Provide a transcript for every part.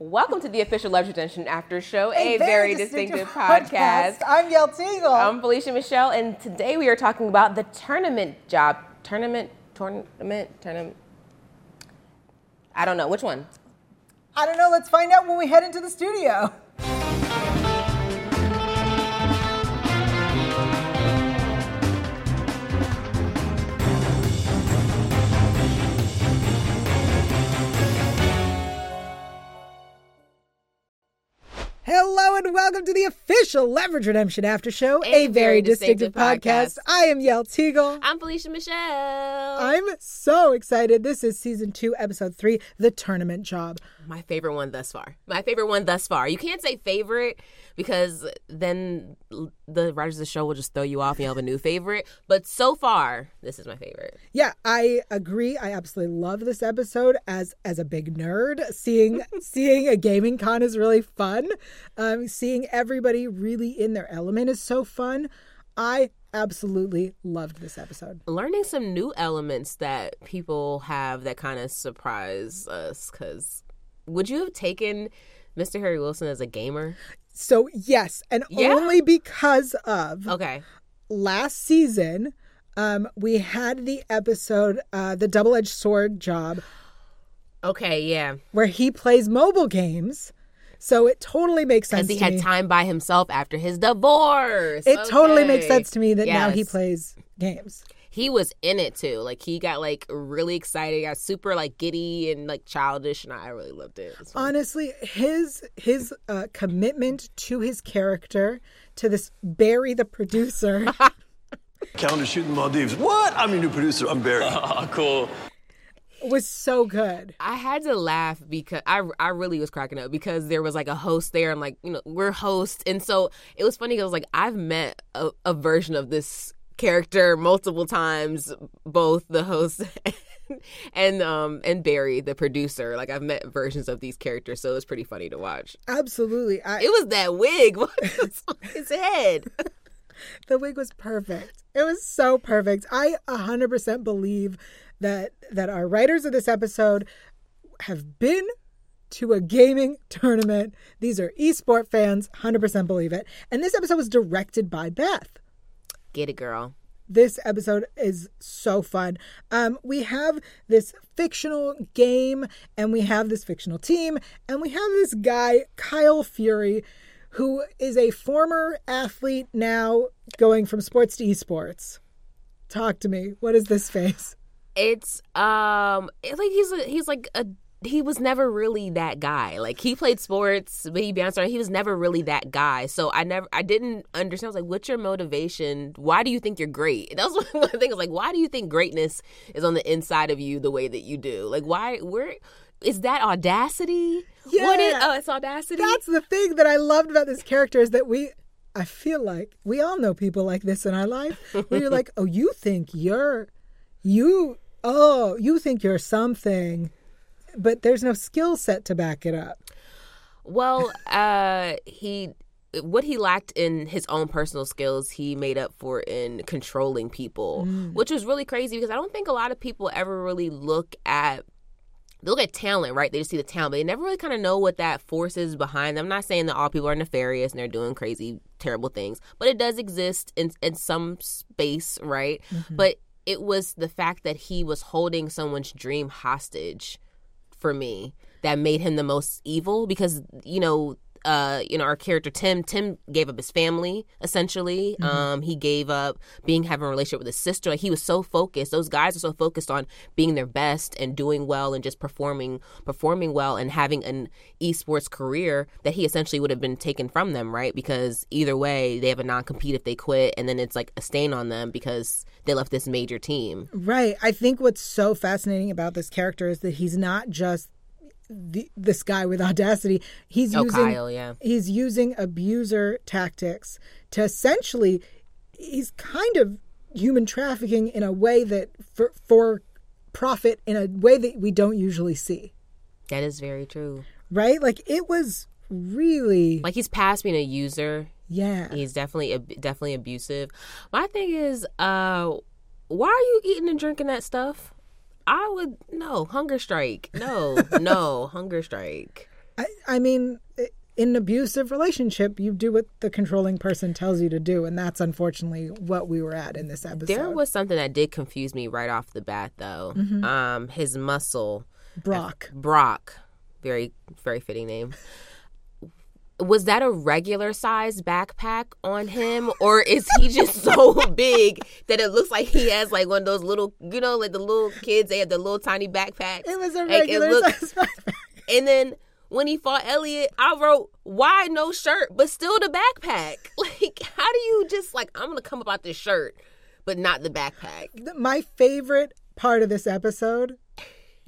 Welcome to the official Leverage Redemption After Show, a, a very, very, distinctive, distinctive podcast. podcast. I'm Yael Tygiel. I'm Felicia Michelle, and today we are talking about the tournament job. Tournament, tournament, tournament. I don't know. Which one? I don't know. Let's find out when we head into the studio. Hello and welcome to the official Leverage Redemption After Show, a, a very, very distinctive, distinctive podcast. podcast. I am Yael Tygiel. I'm Felicia Michelle. I'm so excited. This is season two, episode three, The Tournament Job. My favorite one thus far. My favorite one thus far. You can't say favorite because then the writers of the show will just throw you off and you'll have a new favorite. But so far, this is my favorite. Yeah, I agree. I absolutely love this episode as as a big nerd. Seeing seeing a gaming con is really fun. Um, seeing everybody really in their element is so fun. I absolutely loved this episode. Learning some new elements that people have that kind of surprise us. Because would you have taken Mr. Harry Wilson as a gamer? So yes, and yeah. only because of okay last season. Um, we had the episode, uh, the double edged sword job. Okay, yeah, where he plays mobile games. So it totally makes sense. Because he had me. time by himself after his divorce. It okay. totally makes sense to me that yes. now he plays games he was in it too. Like he got like really excited, got super like giddy and like childish, and I really loved it. it Honestly, his his uh, commitment to his character, to this Barry the producer. Calendar shooting Maldives. What? I'm your new producer. I'm Barry. Oh, cool. Was so good. I had to laugh because I I really was cracking up because there was like a host there and like you know we're hosts and so it was funny because like I've met a, a version of this character multiple times, both the host and um and Barry, the producer. Like I've met versions of these characters, so it was pretty funny to watch. Absolutely, I... it was that wig on his head. the wig was perfect. It was so perfect. I hundred percent believe that that our writers of this episode have been to a gaming tournament. These are esport fans, 100% believe it. And this episode was directed by Beth. Get it, girl. This episode is so fun. Um, we have this fictional game, and we have this fictional team, and we have this guy, Kyle Fury, who is a former athlete now going from sports to esports. Talk to me. What is this face? It's um, like he's a, he's like a he was never really that guy. Like he played sports, but he bounced around. He was never really that guy. So I never, I didn't understand. I was like, what's your motivation? Why do you think you're great? That was one thing. I was like, why do you think greatness is on the inside of you the way that you do? Like, why? Where? Is that audacity? Yeah. What is? Oh, it's audacity. That's the thing that I loved about this character is that we. I feel like we all know people like this in our life where you're like, oh, you think you're, you, oh, you think you're something but there's no skill set to back it up. Well, uh, he what he lacked in his own personal skills, he made up for in controlling people, mm. which was really crazy because I don't think a lot of people ever really look at they look at talent, right? They just see the talent, but they never really kind of know what that force is behind them. I'm not saying that all people are nefarious and they're doing crazy, terrible things, but it does exist in in some space, right? Mm-hmm. But it was the fact that he was holding someone's dream hostage for me that made him the most evil because you know uh, you know, our character Tim. Tim gave up his family essentially. Mm-hmm. Um, he gave up being having a relationship with his sister. Like, he was so focused. Those guys are so focused on being their best and doing well and just performing, performing well and having an esports career that he essentially would have been taken from them, right? Because either way, they have a non compete if they quit, and then it's like a stain on them because they left this major team. Right. I think what's so fascinating about this character is that he's not just the, this guy with audacity. He's oh, using Kyle, yeah. he's using abuser tactics to essentially he's kind of human trafficking in a way that for for profit in a way that we don't usually see. That is very true. Right? Like it was really like he's past being a user yeah. He's definitely definitely abusive. My thing is, uh, why are you eating and drinking that stuff? I would no hunger strike. No, no hunger strike. I, I mean, in an abusive relationship, you do what the controlling person tells you to do, and that's unfortunately what we were at in this episode. There was something that did confuse me right off the bat, though. Mm-hmm. Um, his muscle, Brock. Brock, very very fitting name. Was that a regular size backpack on him, or is he just so big that it looks like he has like one of those little, you know, like the little kids they have the little tiny backpack It was a Like, regular looked- size backpack. And then when he fought Elliot, I wrote, "Why no shirt, but still the backpack?" Like, how do you just like I'm gonna come about this shirt, but not the backpack? My favorite part of this episode.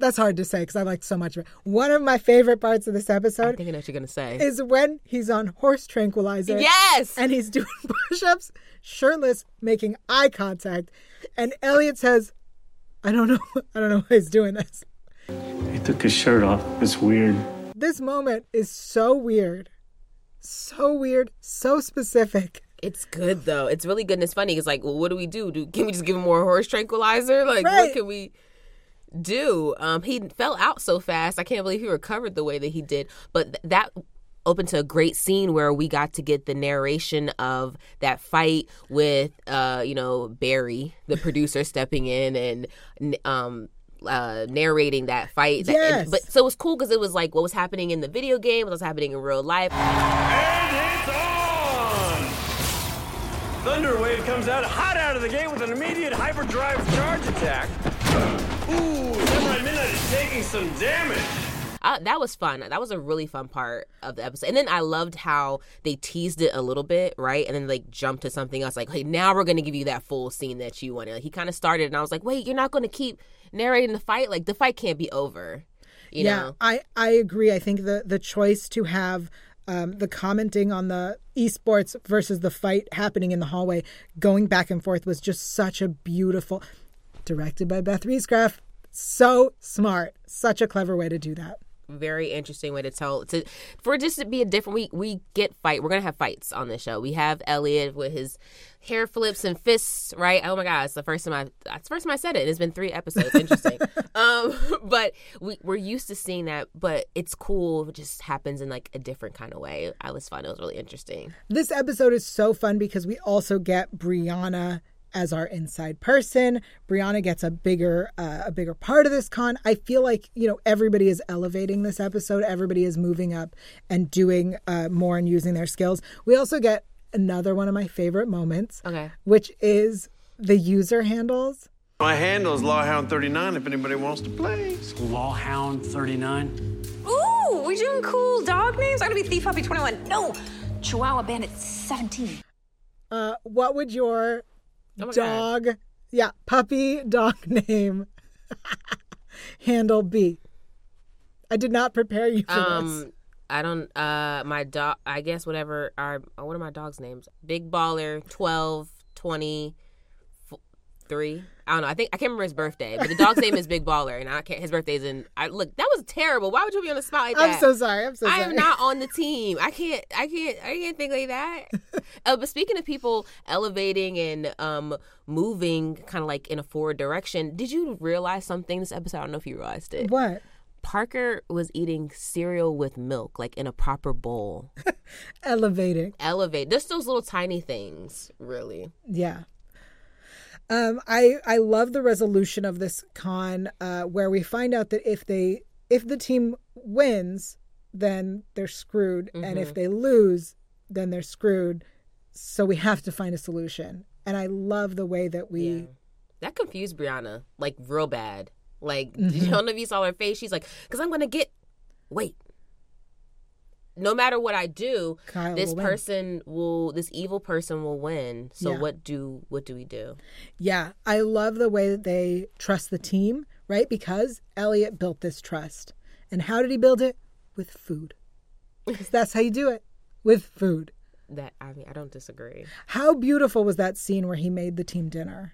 That's hard to say because I liked so much of it. One of my favorite parts of this episode. I episode think I know what you're gonna say. is when he's on horse tranquilizer. yes. and he's doing push-ups shirtless making eye contact and elliot says i don't know i don't know why he's doing this He took his shirt off. It's weird. this moment is so weird so weird so specific It's good though. It's really good and it's funny. It's like, well, what do we do? Do can we just give him more horse tranquilizer? Like, Right. what can we do? Um, he fell out so fast. I can't believe he recovered the way that he did. But th- that opened to a great scene where we got to get the narration of that fight with, uh, you know, Barry, the producer, stepping in and um. Uh, narrating that fight, That- and- Yes. but so it was cool because it was like what was happening in the video game, what was happening in real life. And it's on! Thunderwave comes out hot out of the gate with an immediate hyperdrive charge attack. Ooh, Samurai Midnight is taking some damage. Uh, that was fun. That was a really fun part of the episode. And then I loved how they teased it a little bit, right? And then like jumped to something else. Like, hey, now we're gonna give you that full scene that you wanted. Like, he kind of started, and I was like, wait, you're not gonna keep narrating the fight? Like, the fight can't be over. You yeah know? i i agree i think the the choice to have um, the commenting on the esports versus the fight happening in the hallway going back and forth was just such a beautiful directed by beth riesgraf so smart. Such a clever way to do that. Very interesting way to tell to for just to be a different we we get fight we're gonna have fights on this show. We have elliot with his hair flips and fists right? Oh my god it's the first time i that's the first time i said it. It's been three episodes. Interesting. Um but we, we're used to seeing that but it's cool it just happens in like a different kind of way. I was fun it was really interesting. This episode is so fun because we also get Breanna as our inside person. Breanna gets a bigger uh, a bigger part of this con. I feel like you know everybody is elevating this episode. Everybody is moving up and doing uh, more and using their skills. We also get another one of my favorite moments, okay which is the user handles. My handle is Lawhound39 if anybody wants to play. Lawhound 39. Ooh, we doing cool dog names? I'm gonna be Thief Puppy 21. No, Chihuahua Bandit 17. Uh, what would your Oh my God. dog, yeah, puppy dog name handle B. I did not prepare you for this. um I don't. Uh, my dog. I guess whatever. Our what are my dogs' names? Big Baller, 12, 20, f- three. I don't know. I think I can't remember his birthday, but the dog's name is Big Baller, and I can't. His birthday's in. I look. That was terrible. Why would you be on the spot like that? I'm so sorry. I'm so sorry. I am not on the team. I can't. I can't. I can't think like that. uh, but speaking of people elevating and um moving, kind of like in a forward direction, did you realize something this episode? I don't know if you realized it. What? Parker was eating cereal with milk, like in a proper bowl. Elevating. Elevate. Just those little tiny things, really. Yeah. Um, I I love the resolution of this con, uh, where we find out that if they if the team wins, then they're screwed, and Mm-hmm. if they lose, then they're screwed. So we have to find a solution. And I love the way that we That confused Breanna, like real bad. Like, Mm-hmm. you don't know if you saw her face. She's like, because I'm going to get, wait. No matter what I do, Kyle this will person will, this evil person will win. So Yeah. what do, what do we do? Yeah, I love the way that they trust the team, right? Because Elliot built this trust. And how did he build it? With food. 'Cause that's how you do it. With food. That, I mean, I don't disagree. How beautiful was that scene where he made the team dinner?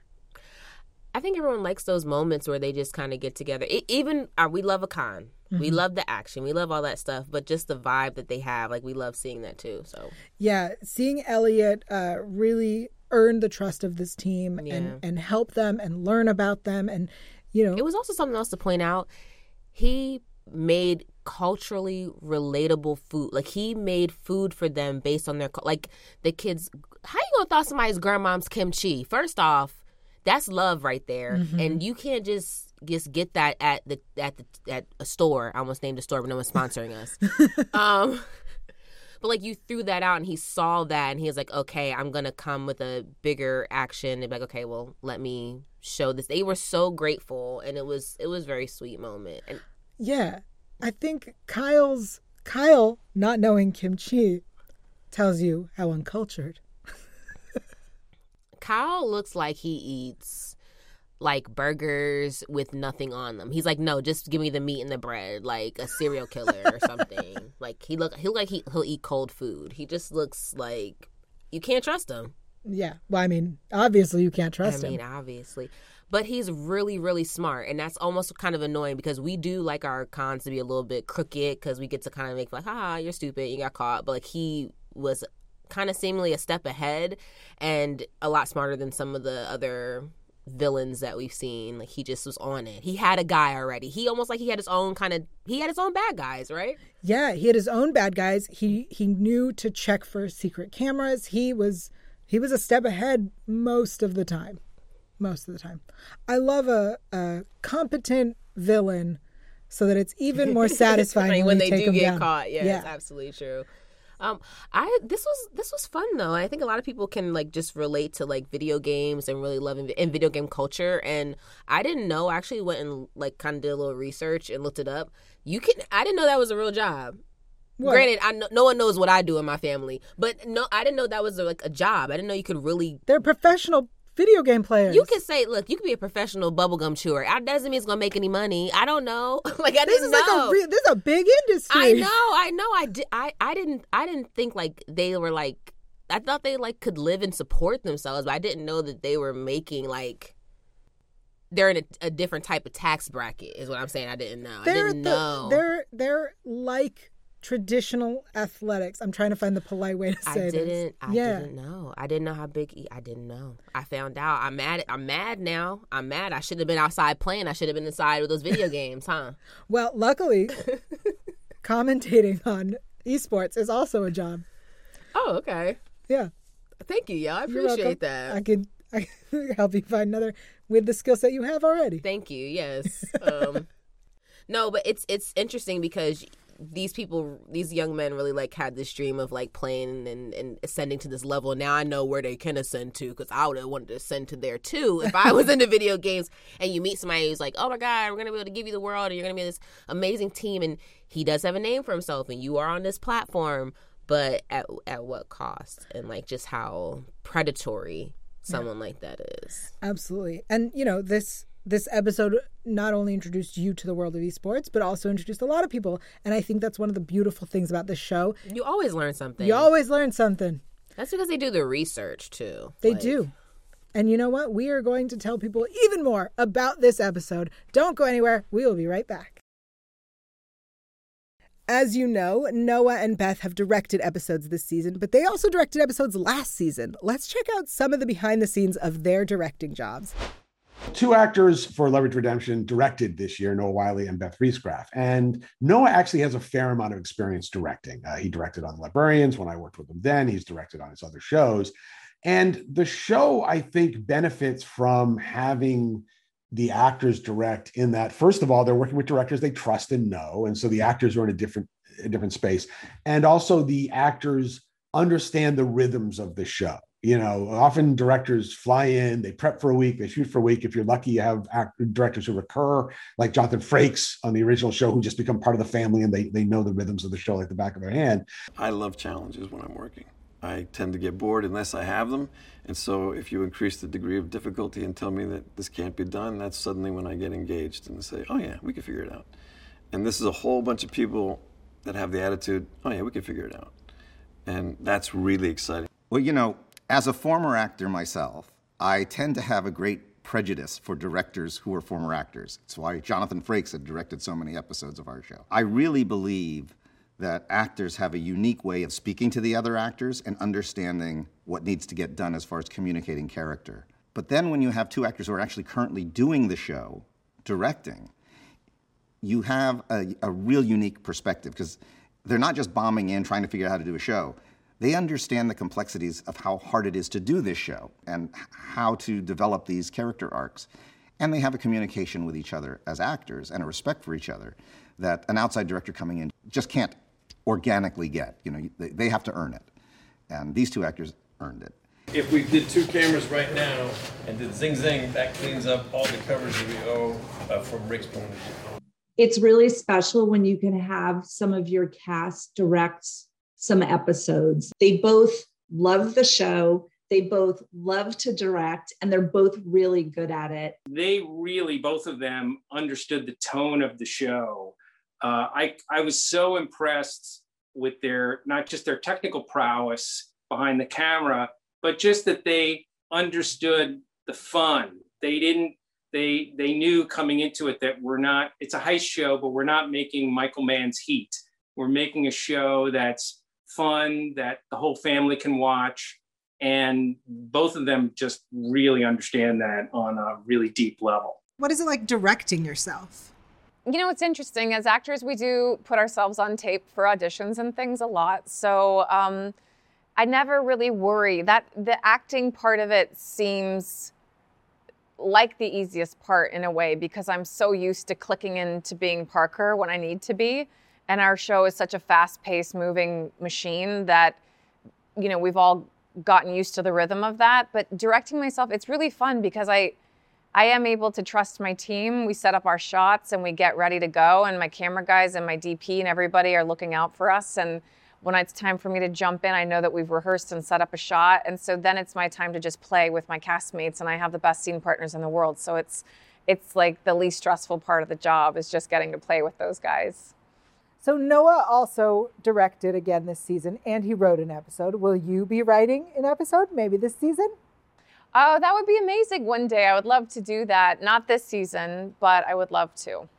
I think everyone likes those moments where they just kind of get together. E even uh, we love a con, Mm-hmm. we love the action, we love all that stuff, but just the vibe that they have, like we love seeing that too. So Yeah, seeing Elliot uh, really earn the trust of this team Yeah. and, and help them and learn about them. And, you know, it was also something else to point out. He made culturally relatable food. Like he made food for them based on their like the kids. How you gonna thought somebody's grandmom's kimchi? First off, that's love right there, and you can't just just get that at the at the at a store. I almost named a store, but no one's sponsoring us. um, but like you threw that out, and he saw that, and he was like, "Okay, I'm gonna come with a bigger action." And be like, "Okay, well, let me show this." They were so grateful, and it was it was a very sweet moment. And Yeah. I think Kyle's Kyle not knowing kimchi tells you how uncultured. Kyle looks like he eats like burgers with nothing on them. He's like, no, just give me the meat and the bread, like a serial killer or something. like he look, he look like he, he'll eat cold food. He just looks like you can't trust him. Yeah. Well, I mean, obviously you can't trust I mean, him. obviously. But he's really, really smart, and that's almost kind of annoying because we do like our cons to be a little bit crooked because we get to kind of make like, "Ha, you're stupid, you got caught." But like he was kind of seemingly a step ahead and a lot smarter than some of the other villains that we've seen. Like he just was on it. He had a guy already. He almost like he had his own kind of he had his own bad guys, right? Yeah, he had his own bad guys. He he knew to check for secret cameras. He was he was a step ahead most of the time. Most of the time. I love a, a competent villain so that it's even more satisfying when, when they do get down. caught. Yeah, yeah. it's absolutely true. Um, I this was this was fun though. I think a lot of people can like just relate to like video games and really loving and video game culture. And I didn't know. I actually went and like kind of did a little research and looked it up. You can. I didn't know that was a real job. What? Granted, I know, no one knows what I do in my family, but no, I didn't know that was like a job. I didn't know you could really. They're professional video game players. You can say, look, you can be a professional bubblegum chewer. That doesn't mean it's gonna make any money. I don't know. like I this didn't is know. like a re- this is a big industry. I know, I know. I did. I, I didn't. I didn't think like they were like. I thought they like could live and support themselves, but I didn't know that they were making like. They're in a, a different type of tax bracket, is what I'm saying. I didn't know. I They're didn't the- know. They're they're like traditional athletics. I'm trying to find the polite way to I say this. didn't. I yeah. didn't know. I didn't know how big. he- I didn't know. I found out. I'm mad. I'm mad now. I'm mad. I should have been outside playing. I should have been inside with those video games, huh? Well, luckily, commentating on esports is also a job. Oh, okay. Yeah. Thank you, y'all. I appreciate that. I could I could help you find another with the skill set you have already. Thank you. Yes. Um, no, but it's it's interesting because these people, these young men, really like had this dream of like playing and, and ascending to this level. Now I know where they can ascend to because I would have wanted to ascend to there too if I was into video games. And you meet somebody who's like, "Oh my god, we're gonna be able to give you the world, and you're gonna be this amazing team." And he does have a name for himself, and you are on this platform, but at at what cost? And like just how predatory someone like that is. Absolutely. And you know, this this episode not only introduced you to the world of esports, but also introduced a lot of people. And I think that's one of the beautiful things about this show. You always learn something. You always learn something. That's because they do the research too. They Like, do. And you know what? We are going to tell people even more about this episode. Don't go anywhere. We will be right back. As you know, Noah and Beth have directed episodes this season, but they also directed episodes last season. Let's check out some of the behind the scenes of their directing jobs. Two actors for Leverage Redemption directed this year, Noah Wyle and Beth Riesgraf. And Noah actually has a fair amount of experience directing. Uh, he directed on The Librarians when I worked with him then. He's directed on his other shows. And the show, I think, benefits from having the actors direct in that, first of all, they're working with directors they trust and know. And so the actors are in a different, a different space. And also the actors understand the rhythms of the show you know often directors fly in they prep for a week they shoot for a week if you're lucky you have act- directors who recur like jonathan frakes on the original show who just become part of the family and they, they know the rhythms of the show like the back of their hand I love challenges when I'm working. I tend to get bored unless I have them. And so if you increase the degree of difficulty and tell me that this can't be done, that's suddenly when I get engaged and say, oh, yeah, we can figure it out. And this is a whole bunch of people that have the attitude, oh, yeah, we can figure it out. And that's really exciting. Well, you know, as a former actor myself, I tend to have a great prejudice for directors who are former actors. It's why Jonathan Frakes had directed so many episodes of our show. I really believe that actors have a unique way of speaking to the other actors and understanding what needs to get done as far as communicating character. But then when you have two actors who are actually currently doing the show, directing, you have a, a real unique perspective because they're not just bombing in trying to figure out how to do a show. They understand the complexities of how hard it is to do this show and how to develop these character arcs. And they have a communication with each other as actors and a respect for each other that an outside director coming in just can't organically get. You know, they, they have to earn it. And these two actors earned it. If we did two cameras right now and did zing zing, that cleans up all the coverage that we owe uh, from Rick's point of view. It's really special when you can have some of your cast direct some episodes. They both love the show. They both love to direct and they're both really good at it. They really, both of them, understood the tone of the show. Uh, I, I was so impressed with their, not just their technical prowess behind the camera, but just that they understood the fun. They didn't, they, they knew coming into it that we're not, it's a heist show, but we're not making Michael Mann's Heat. We're making a show that's fun, that the whole family can watch and both of them just really understand that on a really deep level. What is it like directing yourself? You know, it's interesting. As actors, we do put ourselves on tape for auditions and things a lot. So um, I never really worry that the acting part of it seems like the easiest part in a way because I'm so used to clicking into being Parker when I need to be. And our show is such a fast paced moving machine that, you know, we've all gotten used to the rhythm of that. But directing myself, it's really fun because I I am able to trust my team. We set up our shots and we get ready to go. And my camera guys and my DP and everybody are looking out for us. And when it's time for me to jump in, I know that we've rehearsed and set up a shot. And so then it's my time to just play with my castmates. And I have the best scene partners in the world. So it's it's like the least stressful part of the job is just getting to play with those guys. So Noah also directed again this season and he wrote an episode. Will you be writing an episode maybe this season? Oh, that would be amazing one day. I would love to do that. Not this season, but I would love to.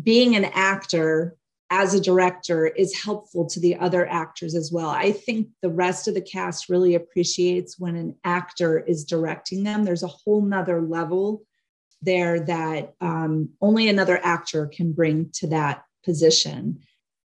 Being an actor as a director is helpful to the other actors as well. I think the rest of the cast really appreciates when an actor is directing them. There's a whole nother level there that um, only another actor can bring to that position.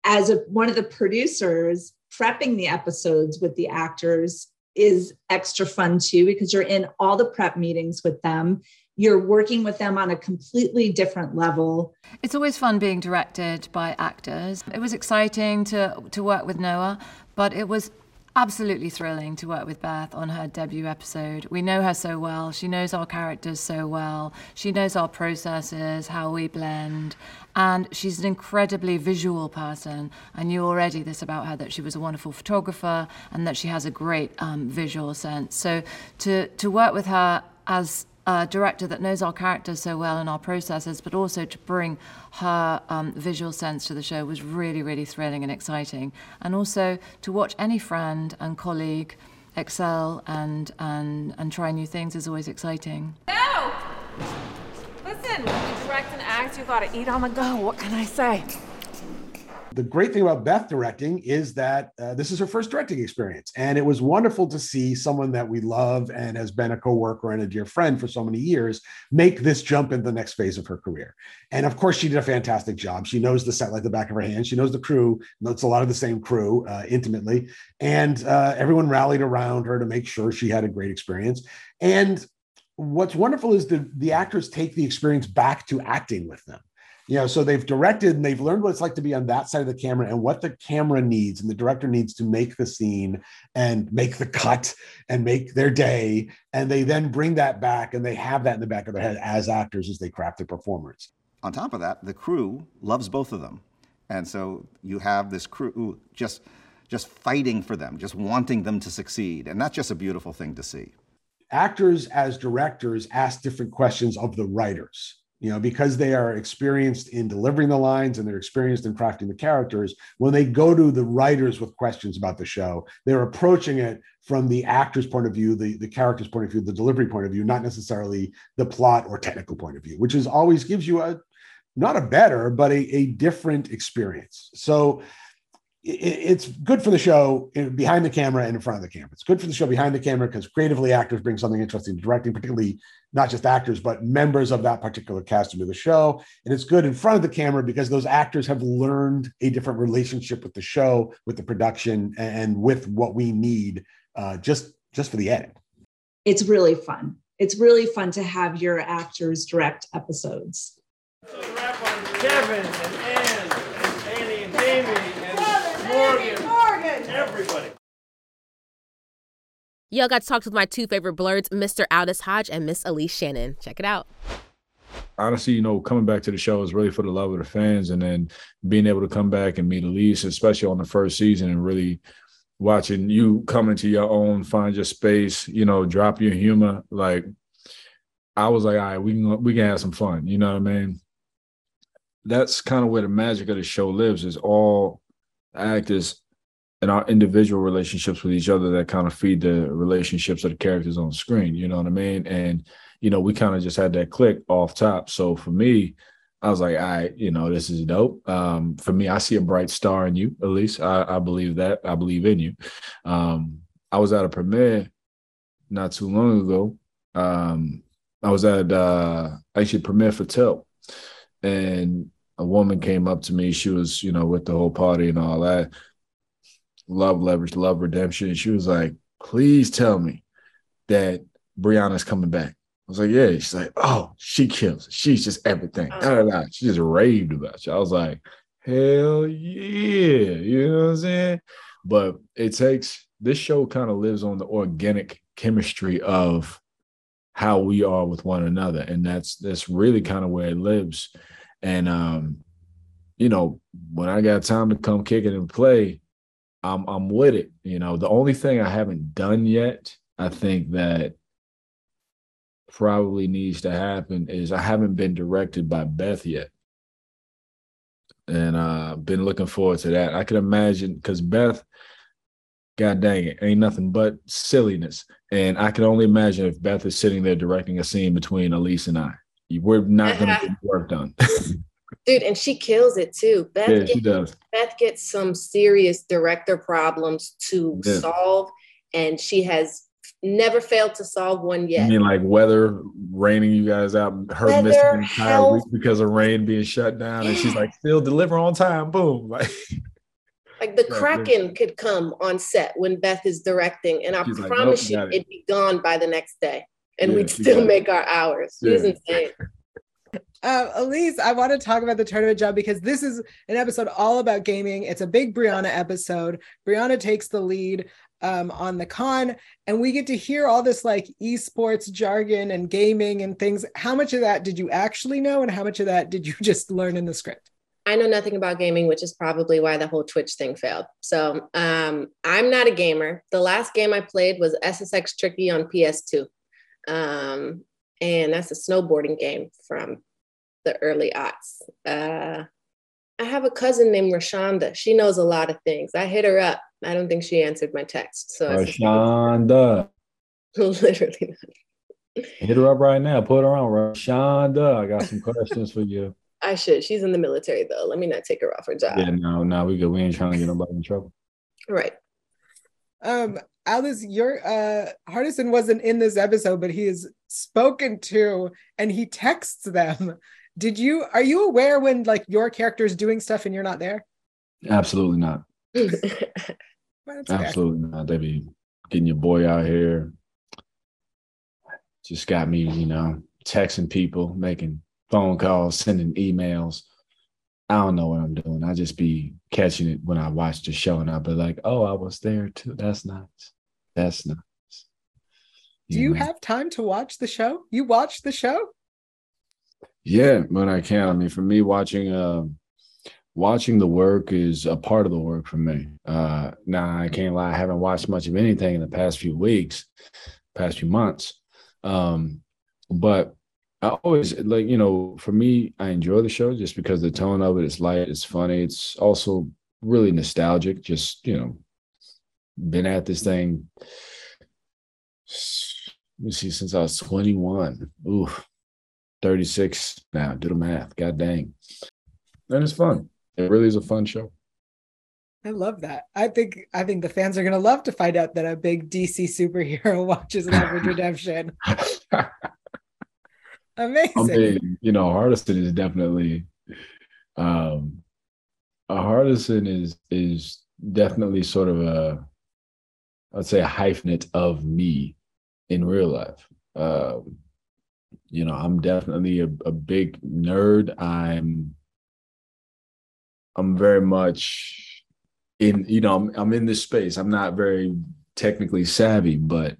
As a, one of the producers, prepping the episodes with the actors is extra fun too because you're in all the prep meetings with them. You're working with them on a completely different level. It's always fun being directed by actors. It was exciting to to work with Noah, but it was absolutely thrilling to work with Beth on her debut episode. We know her so well. She knows our characters so well. She knows our processes, how we blend. And she's an incredibly visual person. I knew already this about her that she was a wonderful photographer and that she has a great um, visual sense. So to, to work with her as a director that knows our characters so well and our processes, but also to bring her um, visual sense to the show was really, really thrilling and exciting. And also to watch any friend and colleague excel and, and, and try new things is always exciting. No! Listen, you direct an act, you gotta eat on the go. What can I say? The great thing about Beth directing is that uh, this is her first directing experience. And it was wonderful to see someone that we love and has been a coworker and a dear friend for so many years make this jump in the next phase of her career. And of course, she did a fantastic job. She knows the set like the back of her hand. She knows the crew. It's a lot of the same crew uh, intimately. And uh, everyone rallied around her to make sure she had a great experience. And what's wonderful is the, the actors take the experience back to acting with them you know so they've directed and they've learned what it's like to be on that side of the camera and what the camera needs and the director needs to make the scene and make the cut and make their day. And they then bring that back and they have that in the back of their head as actors as they craft their performance on top of that the crew loves both of them. And so you have this crew just just fighting for them just wanting them to succeed. And that's just a beautiful thing to see. Actors as directors ask different questions of the writers you know because they are experienced in delivering the lines and they're experienced in crafting the characters when they go to the writers with questions about the show they're approaching it from the actor's point of view the, the character's point of view the delivery point of view not necessarily the plot or technical point of view which is always gives you a not a better but a, a different experience. So it's good for the show behind the camera and in front of the camera. It's good for the show behind the camera because creatively actors bring something interesting to directing, particularly not just actors, but members of that particular cast into the show. And it's good in front of the camera because those actors have learned a different relationship with the show, with the production, and with what we need uh, just just for the edit. It's really fun. It's really fun to have your actors direct episodes. Kevin and Ann and Annie and Amy and Morgan, Morgan, everybody. Y'all got to talk to my two favorite blurs, Mr. Aldis Hodge and Miss Aleyse Shannon. Check it out. Honestly, you know, coming back to the show is really for the love of the fans, and then being able to come back and meet Aleyse, especially on the first season, and really watching you come into your own, find your space, you know, drop your humor. Like, I was like, all right, we can we can have some fun. You know what I mean? That's kind of where the magic of the show lives. Is all actors and our individual relationships with each other that kind of feed the relationships of the characters on screen. You know what I mean? And you know, we kind of just had that click off top. So for me, I was like, I, right, you know, this is dope. Um, for me, I see a bright star in you, Aleyse. I, I believe that. I believe in you. Um, I was at a premiere not too long ago. Um, I was at uh, actually premiere for Tilt, and a woman came up to me. She was, you know, with the whole party and all that love leverage, love redemption. And she was like, please tell me that Breanna's coming back. I was like, yeah. She's like, oh, she kills. She's just everything. Oh. Da, da, da. She just raved about you. I was like, hell yeah. You know what I'm saying? But it takes this show kind of lives on the organic chemistry of how we are with one another. And that's that's really kind of where it lives. And um, you know, when I got time to come kick it and play, I'm I'm with it. You know, the only thing I haven't done yet, I think that probably needs to happen is I haven't been directed by Beth yet. And uh been looking forward to that. I can imagine because Beth, god dang it, ain't nothing but silliness. And I can only imagine if Beth is sitting there directing a scene between Aleyse and I. We're not gonna uh-huh. get work done. dude and she kills it too beth yeah, gets, she does. beth gets some serious director problems to Yeah. solve and she has never failed to solve one yet. I mean, like weather raining you guys out, her Weather, missing an entire health. week because of rain being shut down, and she's like, still deliver on time. Boom. Like, like the Yeah, kraken could come on set when beth is directing and i She's like, promise nope, you it. it'd be gone by the next day and Yeah, we'd still got make our hours she's Yeah. insane Uh, Aleyse, I want to talk about the tournament job because this is an episode all about gaming. It's a big Breanna episode. Breanna takes the lead um, on the con, and we get to hear all this like esports jargon and gaming and things. How much of that did you actually know, and how much of that did you just learn in the script? I know nothing about gaming, which is probably why the whole Twitch thing failed. So um, I'm not a gamer. The last game I played was SSX Tricky on PS2. Um, and that's a snowboarding game from the early aughts. Uh, I have a cousin named Rashonda. She knows a lot of things. I hit her up. I don't think she answered my text. So I Rashonda. literally Hit her up right now. Put her on. Rashonda. I got some questions for you. I should. She's in the military though. Let me not take her off her job. Yeah, no, no, we good. We ain't trying to get nobody in trouble. Right. Um, Aldis, your uh Hardison wasn't in this episode, but he is spoken to and he texts them. Did you are you aware when like your character is doing stuff and you're not there? Absolutely not. Fair. Absolutely not. They be getting your boy out here. Just got me, you know, texting people, making phone calls, sending emails. I don't know what I'm doing. I just be catching it when I watch the show and I'll be like, oh, I was there too. That's nice. That's nice. Do you have time to watch the show? You watch the show? Yeah, when I can. I mean, for me, watching uh, watching the work is a part of the work for me. Uh, now I can't lie, I haven't watched much of anything in the past few weeks, past few months. Um, but I always like, you know, for me, I enjoy the show just because the tone of it is light, it's funny, it's also really nostalgic. Just you know, been at this thing. Let me see, since I was 21. Ooh, 36 now. Do the math. God dang. And it's fun. It really is a fun show. I love that. I think I think the fans are gonna love to find out that a big DC superhero watches Leverage Redemption. Amazing. I mean, you know, Hardison is definitely um a Hardison is is definitely sort of a I'd say a hyphenate of me in real life. Um, you know, I'm definitely a, a big nerd. I'm I'm very much in, you know, I'm, I'm in this space. I'm not very technically savvy, but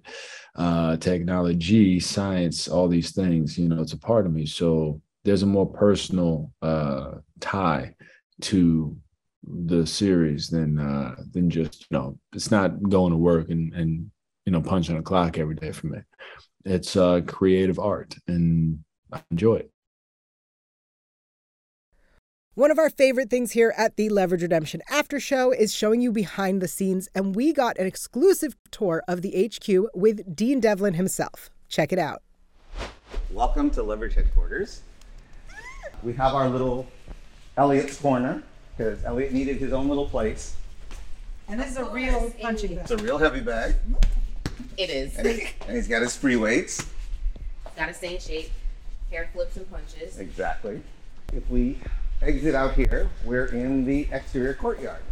uh technology, science, all these things, you know, it's a part of me. So there's a more personal uh tie to the series than uh than just, you know, it's not going to work and and you know, punching a clock every day for me. It's uh creative art and I enjoy it. One of our favorite things here at the Leverage Redemption After Show is showing you behind the scenes, and we got an exclusive tour of the HQ with Dean Devlin himself. Check it out. Welcome to Leverage headquarters. We have our little Elliot's corner because Elliot needed his own little place. And this is a real punching It's a real heavy bag, It is. and, he, and he's got his free weights. Gotta stay in shape. Hair flips and punches. Exactly. If we exit out here, we're in the exterior courtyard.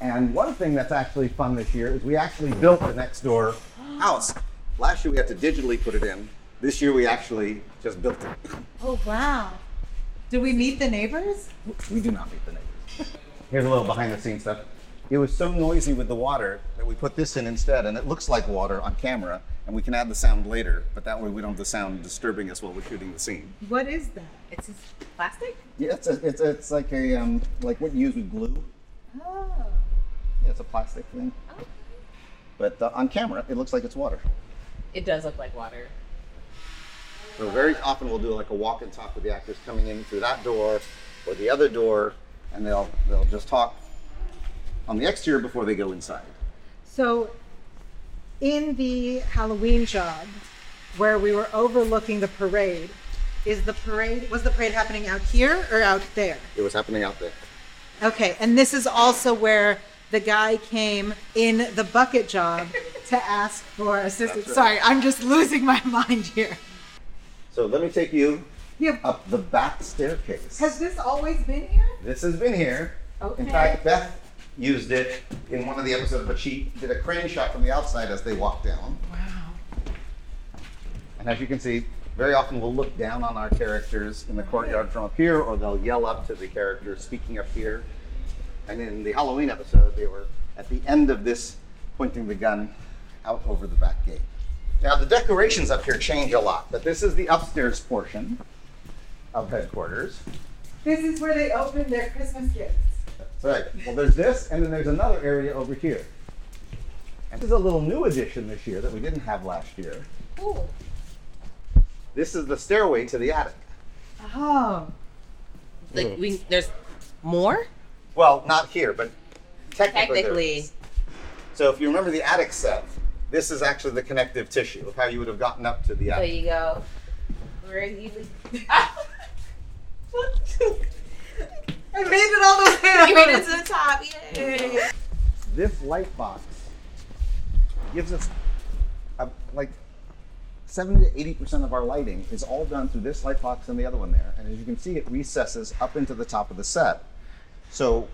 And one thing that's actually fun this year is we actually built the next door house. Last year we had to digitally put it in. This year we actually just built it. Oh, wow. Do we meet the neighbors? We do not meet the neighbors. Here's a little behind the scenes stuff. It was so noisy with the water that we put this in instead, and it looks like water on camera, and we can add the sound later, but that way we don't have the sound disturbing us while we're shooting the scene. What is that? It's just plastic? Yeah, it's, a, it's, it's like a um, like what you use with glue. Oh. Yeah, it's a plastic thing. Oh. But uh, on camera, it looks like it's water. It does look like water. So very often we'll do like a walk and talk with the actors coming in through that door or the other door, and they'll they'll just talk on the exterior before they go inside. So, in the Halloween job, where we were overlooking the parade, is the parade was the parade happening out here or out there? It was happening out there. Okay, and this is also where the guy came in the bucket job to ask for assistance. Right. Sorry, I'm just losing my mind here. So let me take you Up the back staircase. Has this always been here? This has been here. Okay. In fact, Beth used it in one of the episodes, but she did a crane shot from the outside as they walked down. Wow. And as you can see, very often we'll look down on our characters in the courtyard from up here, or they'll yell up to the characters speaking up here. And in the Halloween episode, they were at the end of this, pointing the gun out over the back gate. Now, the decorations up here change a lot, but this is the upstairs portion of headquarters. This is where they open their Christmas gifts. That's right. Well, there's this, and then there's another area over here. And this is a little new addition this year that we didn't have last year. Cool. This is the stairway to the attic. Oh. Like we there's more? Well, not here, but technically. Technically. So if you remember the attic set, this is actually the connective tissue of how you would have gotten up to the attic. There you go. Where you I made it all the way up. You made it to the top, yay! This light box gives us a, like 70 to 80 percent of our lighting is all done through this light box and the other one there. And as you can see, it recesses up into the top of the set. So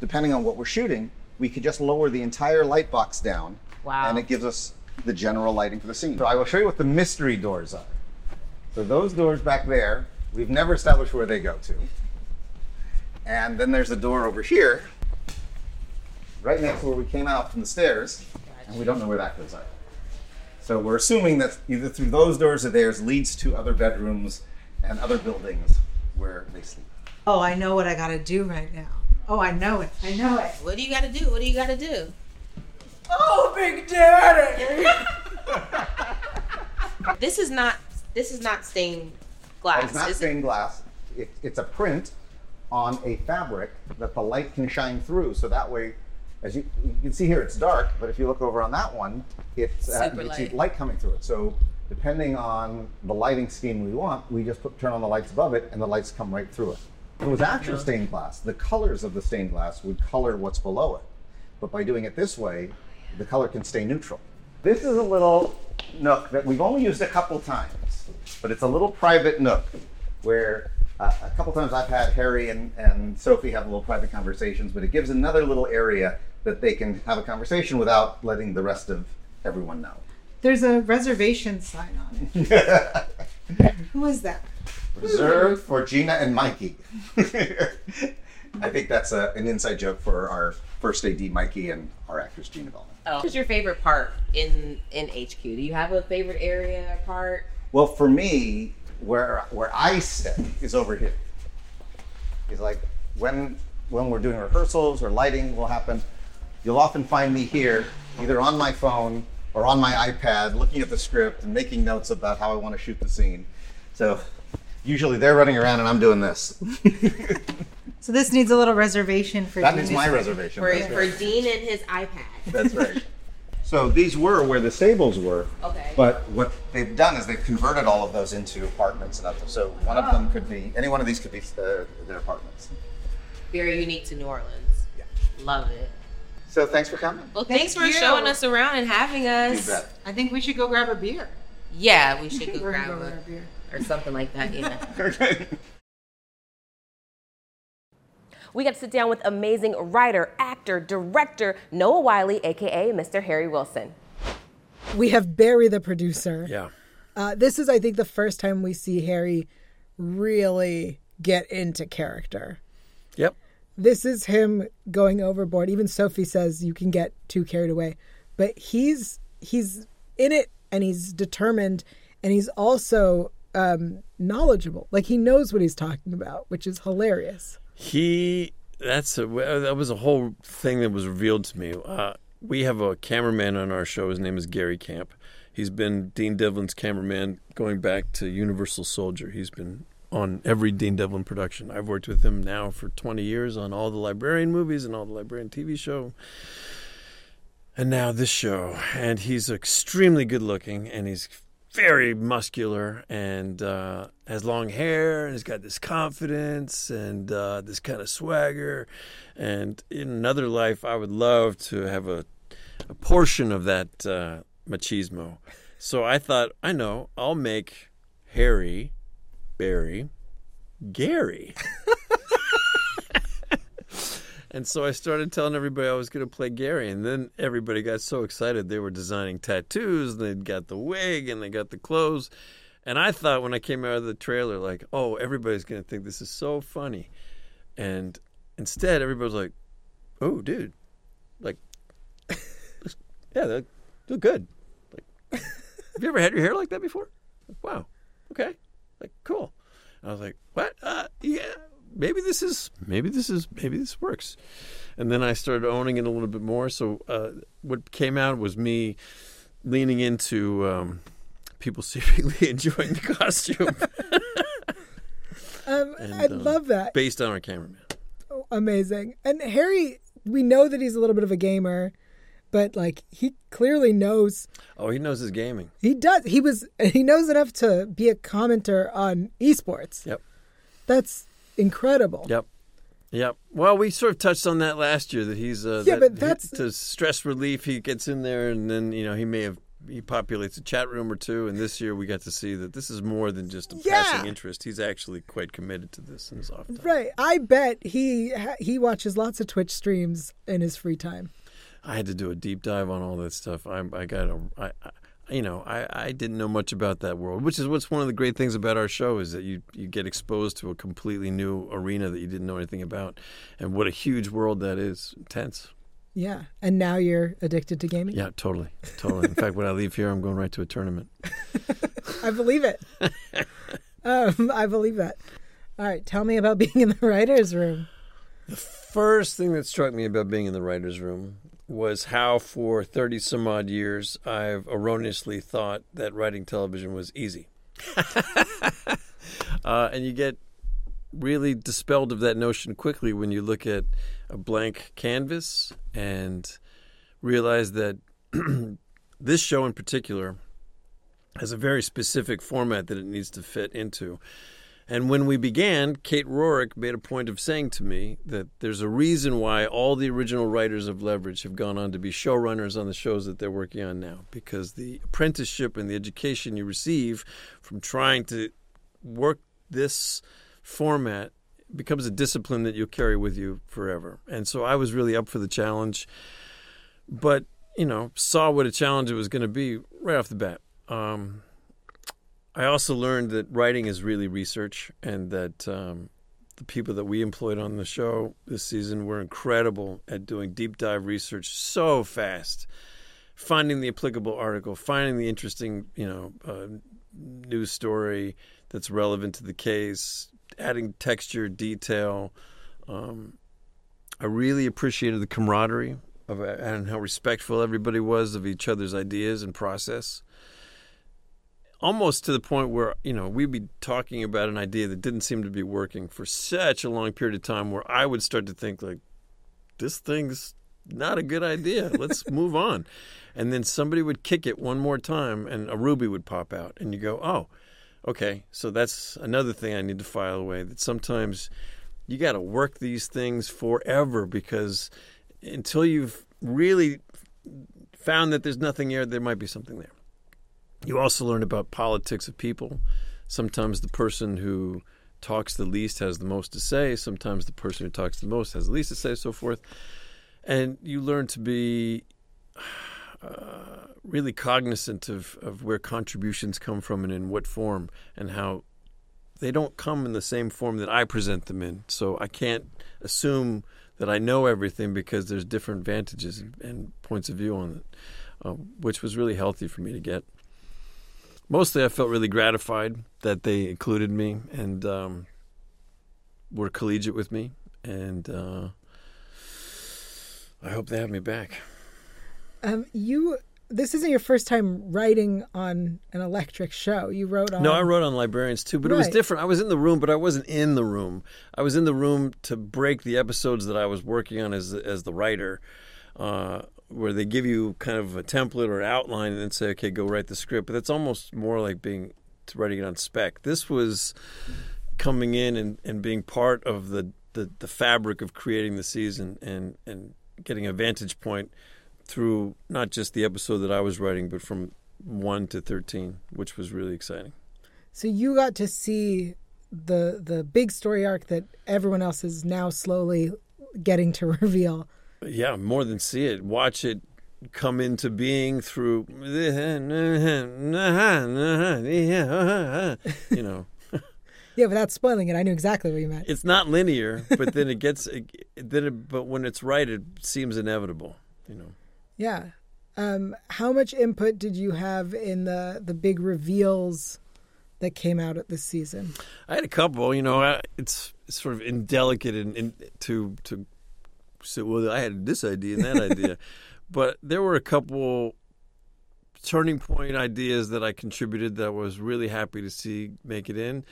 depending on what we're shooting, we could just lower the entire light box down. Wow. And it gives us the general lighting for the scene. So I will show you what the mystery doors are. So those doors back there, we've never established where they go to. And then there's a door over here, right next to where we came out from the stairs, and we don't know where that goes either. So we're assuming that either through those doors or theirs leads to other bedrooms and other buildings where they sleep. Oh, I know what I gotta do right now. Oh, I know it. I know it. What do you gotta do? What do you gotta do? Oh, Big Daddy! This is not this is not stained glass. It's not is it? stained glass. It, it's a print on a fabric that the light can shine through. So that way, as you, you can see here, it's dark. But if you look over on that one, it's uh, you can see light. light coming through it. So depending on the lighting scheme we want, we just put, turn on the lights above it, and the lights come right through it. If it was actual stained glass, the colors of the stained glass would color what's below it. But by doing it this way, the color can stay neutral. This is a little nook that we've only used a couple times, but it's a little private nook where uh, a couple times I've had Harry and, and Sophie have a little private conversations, but it gives another little area that they can have a conversation without letting the rest of everyone know. There's a reservation sign on it. Who is that? Reserved for Gina and Mikey. I think that's a, an inside joke for our first AD Mikey and our actress Gina Bellman. Oh. What is your favorite part in in HQ? Do you have a favorite area or part? Well, for me, where where I sit is over here. It's like when when we're doing rehearsals or lighting will happen, you'll often find me here, either on my phone or on my iPad, looking at the script and making notes about how I want to shoot the scene. So usually they're running around and I'm doing this. So this needs a little reservation for That Dean is to my reservation. For, for. Dean and his iPad. That's right. So these were where the stables were. Okay. But what they've done is they've converted all of those into apartments and others. So one of them could be any one of these could be uh, their apartments. Very unique to New Orleans. Yeah. Love it. So thanks for coming. Well, thanks Thank for you. showing us around and having us. You bet. I think we should go grab a beer. Yeah, we should go grab go a, grab a beer. or something like that. Yeah. We got to sit down with amazing writer, actor, director Noah Wyle, aka Mr. Harry Wilson. We have Barry, the producer. Yeah. Uh, this is, I think, the first time we see Harry really get into character. Yep. This is him going overboard. Even Sophie says you can get too carried away, but he's he's in it and he's determined, and he's also um, knowledgeable. Like he knows what he's talking about, which is hilarious. He that's a that was a whole thing that was revealed to me. Uh, we have a cameraman on our show. His name is Gary Camp. He's been Dean Devlin's cameraman going back to Universal Soldier. He's been on every Dean Devlin production. I've worked with him now for 20 years on all the Librarian movies and all the Librarian TV show. And now this show. And he's extremely good looking and he's very muscular and uh, has long hair and he's got this confidence and uh, this kind of swagger. And in another life, I would love to have a, a portion of that uh, machismo. So I thought, I know, I'll make Harry, Barry, Gary. And so I started telling everybody I was going to play Gary, and then everybody got so excited they were designing tattoos, and they got the wig, and they got the clothes, and I thought when I came out of the trailer, like, oh, everybody's going to think this is so funny, and instead everybody was like, oh, dude, like, yeah, that look good. Like, have you ever had your hair like that before? Like, wow, okay, like, cool. I was like, what? Uh, yeah maybe this is maybe this is maybe this works and then i started owning it a little bit more so uh, what came out was me leaning into um, people secretly enjoying the costume Um, And, I um, love that. based on our cameraman Oh, amazing. And Harry, we know that he's a little bit of a gamer, but like he clearly knows oh he knows his gaming he does. He was he knows enough to be a commenter on esports. Yep. That's incredible. yep Yep. Well, we sort of touched on that last year that he's uh, Yeah, that but that's- to stress relief. He gets in there, and then you know he may have he populates a chat room or two. And this year we got to see that this is more than just a Yeah. passing interest. He's actually quite committed to this in his off time. Right. I bet he he watches lots of Twitch streams in his free time. I had to do a deep dive on all that stuff. I, I got a, I, I, you know, I, I didn't know much about that world, which is what's one of the great things about our show is that you you get exposed to a completely new arena that you didn't know anything about, and what a huge world that is. Intense. Yeah. And now you're addicted to gaming? Yeah, totally, totally. In fact, when I leave here, I'm going right to a tournament. I believe it. um, I believe that. All right, tell me about being in the writers' room. The First thing that struck me about being in the writers' room was how, for 30 some odd years, I've erroneously thought that writing television was easy. uh, and you get really dispelled of that notion quickly when you look at a blank canvas and realize that this show in particular has a very specific format that it needs to fit into. And when we began, Kate Rorick made a point of saying to me that there's a reason why all the original writers of Leverage have gone on to be showrunners on the shows that they're working on now, because the apprenticeship and the education you receive from trying to work this format becomes a discipline that you'll carry with you forever. And so I was really up for the challenge, but you know, saw what a challenge it was going to be right off the bat. Um, I also learned that writing is really research, and that um, the people that we employed on the show this season were incredible at doing deep dive research so fast, finding the applicable article, finding the interesting, you know, uh, news story that's relevant to the case, adding texture, detail. Um, I really appreciated the camaraderie of, and how respectful everybody was of each other's ideas and process almost to the point where you know we'd be talking about an idea that didn't seem to be working for such a long period of time where i would start to think like this thing's not a good idea. Let's move on. And then somebody would kick it one more time and a ruby would pop out and you go oh okay. So that's another thing i need to file away that sometimes you got to work these things forever because until you've really found that there's nothing there there might be something there you also learn about politics of people. Sometimes the person who talks the least has the most to say. Sometimes the person who talks the most has the least to say, so forth. And you learn to be uh, really cognizant of, of where contributions come from and in what form, and how they don't come in the same form that I present them in. So I can't assume that I know everything because there's different vantages and, points of view on it, uh, which was really healthy for me to get mostly I felt really gratified that they included me and um, were collegiate with me, and uh, I hope they have me back. Um, you. This isn't your first time writing on an electric show. You wrote on. No, I wrote on librarians too, but right. it was different. I was in the room, but I wasn't in the room. I was in the room to break the episodes that I was working on as as the writer. Uh, where they give you kind of a template or outline and then say, okay, go write the script. But that's almost more like being writing it on spec. This was coming in and, and being part of the, the, the fabric of creating the season and, and getting a vantage point through not just the episode that I was writing, but from 1 to 13, which was really exciting. So you got to see the the big story arc that everyone else is now slowly getting to reveal yeah, more than see it, watch it come into being through, you know. yeah, without spoiling it, I knew exactly what you meant. It's not linear, but then it gets, then it, but when it's right, it seems inevitable, you know. Yeah. Um, how much input did you have in the the big reveals that came out at this season? I had a couple. You know, it's, it's sort of indelicate and in, in, to to said, well, I had this idea and that idea. But there were a couple turning point ideas that I contributed that I was really happy to see make it in.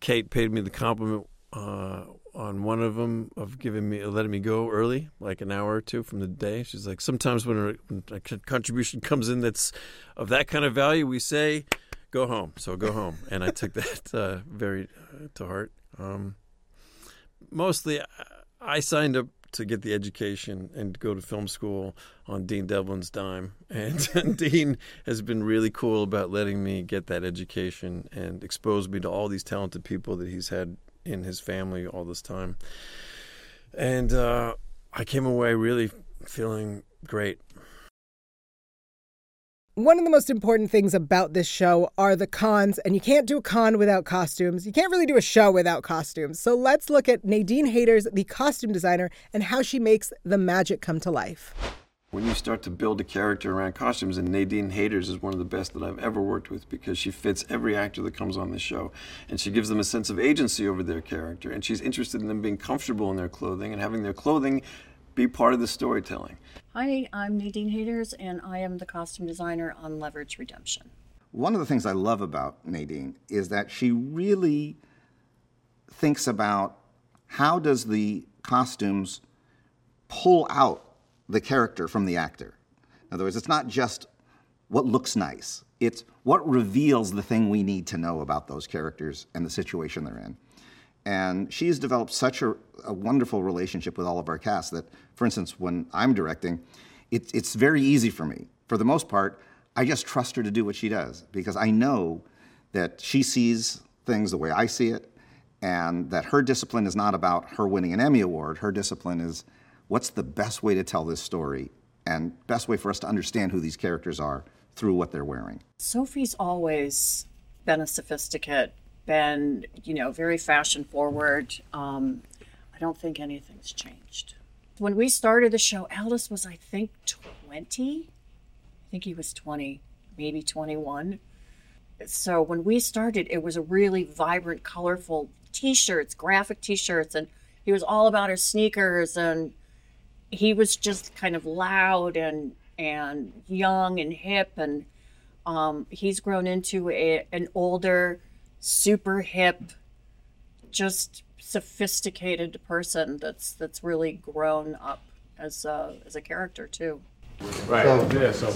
Kate paid me the compliment uh, on one of them of giving me letting me go early, like an hour or two from the day. She's like, sometimes when a, when a contribution comes in that's of that kind of value, we say, go home. So go home, and I took that uh, very uh, to heart. Um, mostly, I signed up to get the education and go to film school on Dean Devlin's dime. And, and Dean has been really cool about letting me get that education and expose me to all these talented people that he's had in his family all this time. And uh, I came away really feeling great one of the most important things about this show are the cons, and you can't do a con without costumes. You can't really do a show without costumes. So let's look at Nadine Haders, the costume designer, and how she makes the magic come to life. When you start to build a character around costumes, and Nadine Haders is one of the best that I've ever worked with because she fits every actor that comes on the show. And she gives them a sense of agency over their character. And she's interested in them being comfortable in their clothing and having their clothing be part of the storytelling. Hi, I'm Nadine Haders, and I am the costume designer on Leverage Redemption. One of the things I love about Nadine is that she really thinks about how does the costumes pull out the character from the actor. In other words, it's not just what looks nice. It's what reveals the thing we need to know about those characters and the situation they're in. And she's developed such a, a wonderful relationship with all of our cast that, for instance, when I'm directing, it, it's very easy for me. For the most part, I just trust her to do what she does because I know that she sees things the way I see it, and that her discipline is not about her winning an Emmy Award. Her discipline is what's the best way to tell this story and best way for us to understand who these characters are through what they're wearing. Sophie's always been a sophisticate, been, you know, very fashion forward. Um, I don't think anything's changed. When we started the show, Aldis was, I think, 20. I think he was 20, maybe 21. So when we started, it was a really vibrant, colorful t shirts, graphic t shirts, and he was all about his sneakers and he was just kind of loud and and young and hip and um, he's grown into a, an older super hip just sophisticated person that's that's really grown up as a, as a character too Right. yeah. So.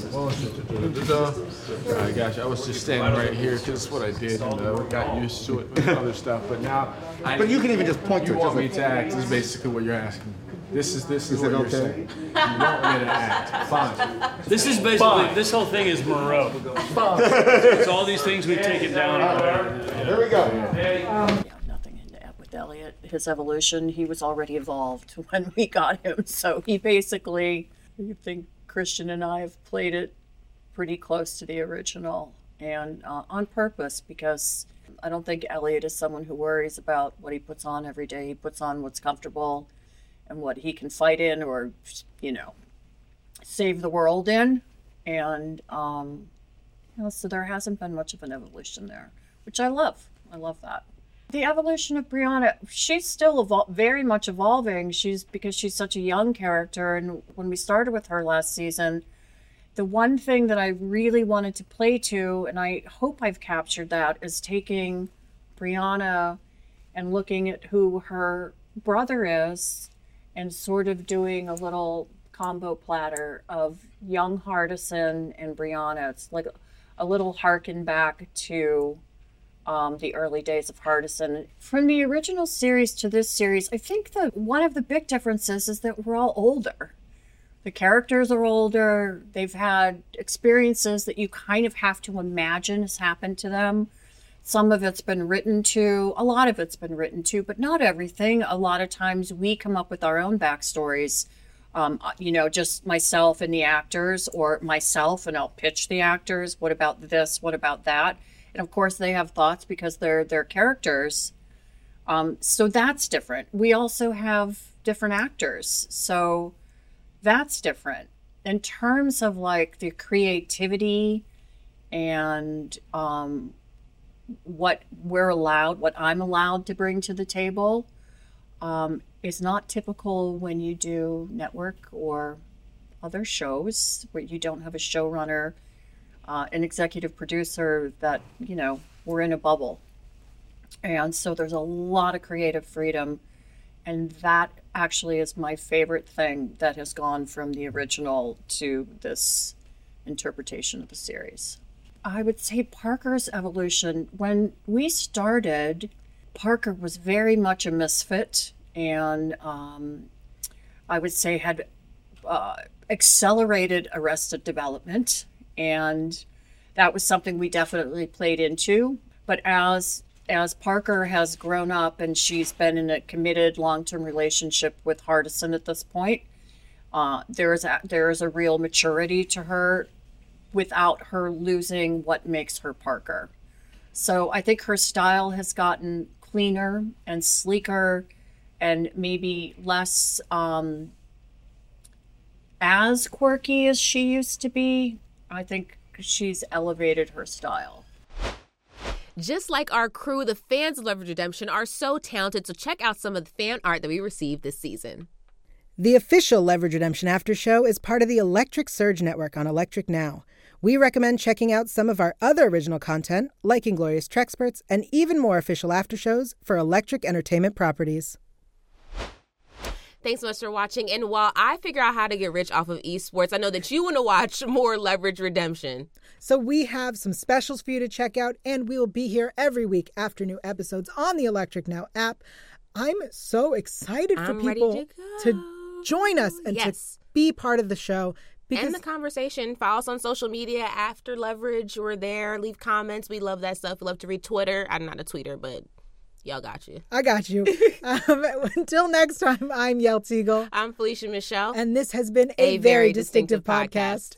I got you. I was just standing right here because it's what I did. And uh, got used to it with other stuff. But now. I, But you can even just point to you it, want me like- to act? Is basically what you're asking. This is this is, Is what you're okay? saying. You want me to act? Fine. This is basically, Fine. this whole thing is Moreau. Fine. It's all these things we've taken down. Here we go. Um, yeah, nothing in that with Elliot, his evolution, he was already evolved when we got him. So he basically, I think Christian and I have played it pretty close to the original and uh, on purpose because I don't think Elliot is someone who worries about what he puts on every day. He puts on what's comfortable and what he can fight in or, you know, save the world in. And, um, you know, so there hasn't been much of an evolution there, which I love. I love that. The evolution of Breanna, she's still evol- very much evolving. She's because she's such a young character. And when we started with her last season, the one thing that I really wanted to play to, and I hope I've captured that, is taking Breanna and looking at who her brother is and sort of doing a little combo platter of young Hardison and Breanna. It's like a little harken back to um, the early days of Hardison. From the original series to this series, I think that one of the big differences is that we're all older. The characters are older. They've had experiences that you kind of have to imagine has happened to them. Some of it's been written to, a lot of it's been written to, but not everything. A lot of times we come up with our own backstories. Um, you know, just myself and the actors, or myself and I'll pitch the actors. What about this? What about that? And of course, they have thoughts because they're they're characters. Um, so that's different. We also have different actors, so that's different in terms of like the creativity and um, what we're allowed, what I'm allowed to bring to the table. Um, is not typical when you do network or other shows where you don't have a showrunner, uh, an executive producer that, you know, we're in a bubble. And so there's a lot of creative freedom. And that actually is my favorite thing that has gone from the original to this interpretation of the series. I would say Parker's evolution, when we started, Parker was very much a misfit and um, I would say had uh, accelerated arrested development. And that was something we definitely played into. But as as Parker has grown up and she's been in a committed long-term relationship with Hardison at this point, uh, there is a, there is a real maturity to her without her losing what makes her Parker. So I think her style has gotten cleaner and sleeker and maybe less um, as quirky as she used to be. I think she's elevated her style. Just like our crew, the fans of Leverage Redemption are so talented, so check out some of the fan art that we received this season. The official Leverage Redemption After Show is part of the Electric Surge Network on Electric Now. We recommend checking out some of our other original content, like Inglorious Treksperts, and even more official after shows for electric entertainment properties. Thanks so much for watching. And while I figure out how to get rich off of esports, I know that you want to watch more Leverage Redemption. So we have some specials for you to check out, and we will be here every week after new episodes on the Electric Now app. I'm so excited for I'm people to to join us and Yes. to be part of the show. Because and the conversation. Follow us on social media after Leverage. We're there. Leave comments. We love that stuff. We love to read Twitter. I'm not a tweeter, but y'all got you. I got you. um, until next time, I'm Yael Tygiel. I'm Felicia Michelle. And this has been a, very, distinctive, podcast.